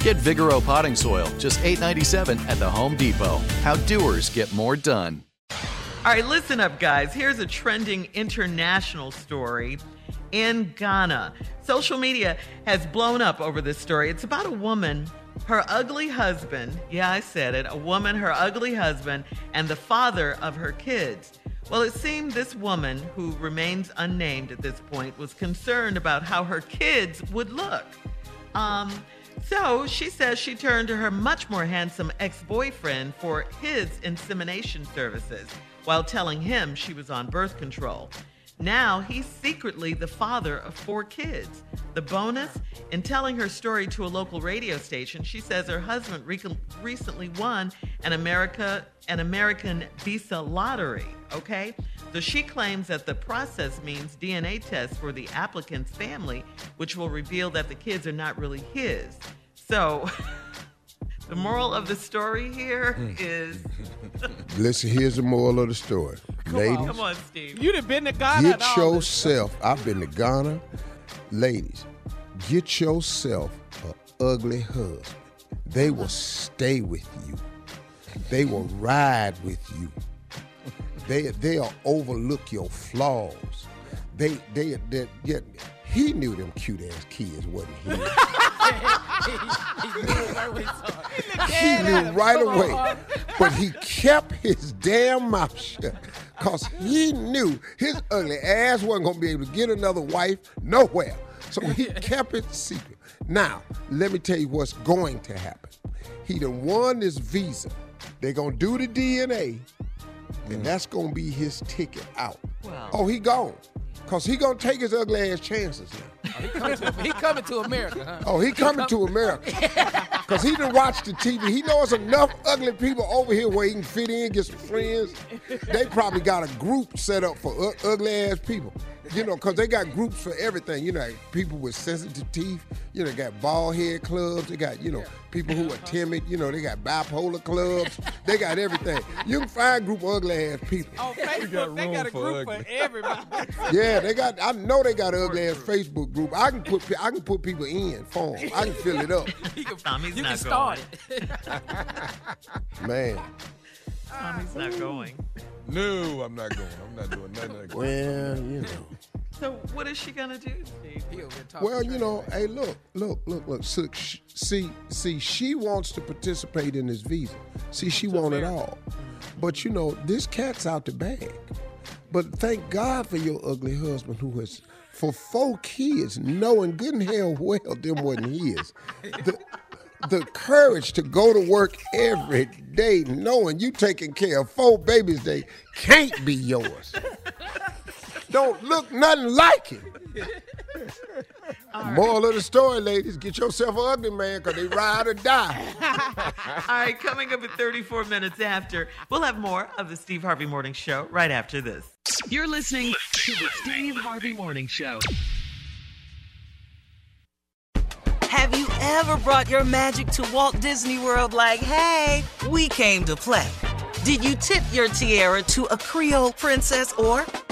Get Vigoro potting soil, just $8.97 at the Home Depot. How doers get more done. All right, listen up, guys. Here's a trending international story in Ghana. Social media has blown up over this story. It's about a woman, her ugly husband. Yeah, I said it. A woman, her ugly husband, and the father of her kids. Well, it seemed this woman, who remains unnamed at this point, was concerned about how her kids would look. Um, so she says she turned to her much more handsome ex boyfriend for his insemination services while telling him she was on birth control. Now he's secretly the father of four kids. The bonus in telling her story to a local radio station, she says her husband rec- recently won an America an American visa lottery, okay? So she claims that the process means DNA tests for the applicant's family, which will reveal that the kids are not really his. So the moral of the story here mm. is Listen, here's the moral of the story. Ladies, Come on, Steve. You'd have been to Ghana. get yourself, I've been to Ghana. Ladies, get yourself an ugly husband. They will stay with you. They will ride with you. They they'll overlook your flaws. They they they, yeah, he knew them cute ass kids wasn't his. he knew right away. But he kept his damn mouth shut. Cause he knew his ugly ass wasn't gonna be able to get another wife nowhere. So he kept it secret. Now, let me tell you what's going to happen. He done won this visa. They're gonna do the DNA, and that's gonna be his ticket out. Wow. Oh, he gone. Cause he gonna take his ugly ass chances now. Oh, he, coming to, he coming to America, huh? Oh, he coming to America. Cause he done watched the TV. He knows enough ugly people over here where he can fit in, get some friends. They probably got a group set up for u- ugly ass people. You know, because they got groups for everything. You know, like people with sensitive teeth. You know, they got bald head clubs. They got, you know, people who are timid. You know, they got bipolar clubs. they got everything. You can find a group of ugly ass people. Oh, On Facebook, they got a group for everybody. Yeah, they got. I know they got an ugly ass Facebook group. I can put. I can put people in for 'em. I can fill it up. Tommy's You not can start going. it. Man. Tommy's not going. No, I'm not going. I'm not doing nothing. Like that. Well, you know. So what is she gonna do, Steve? He over there talking Well, you know, hey, look, look, look, look. So, sh- see, see, she wants to participate in this visa. See, she want it all. But you know, this cat's out the bag. But thank God for your ugly husband who has, for four kids, knowing good and hell well them wasn't his. The, the courage to go to work every day knowing you taking care of four babies they can't be yours. Don't look nothing like it. Moral of the story, ladies, get yourself an ugly man because they ride or die. All right, coming up at 34 minutes after, we'll have more of the Steve Harvey Morning Show right after this. You're listening to the Steve Harvey Morning Show. Have you ever brought your magic to Walt Disney World like, hey, we came to play? Did you tip your tiara to a Creole princess or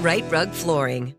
Rite Rug Flooring.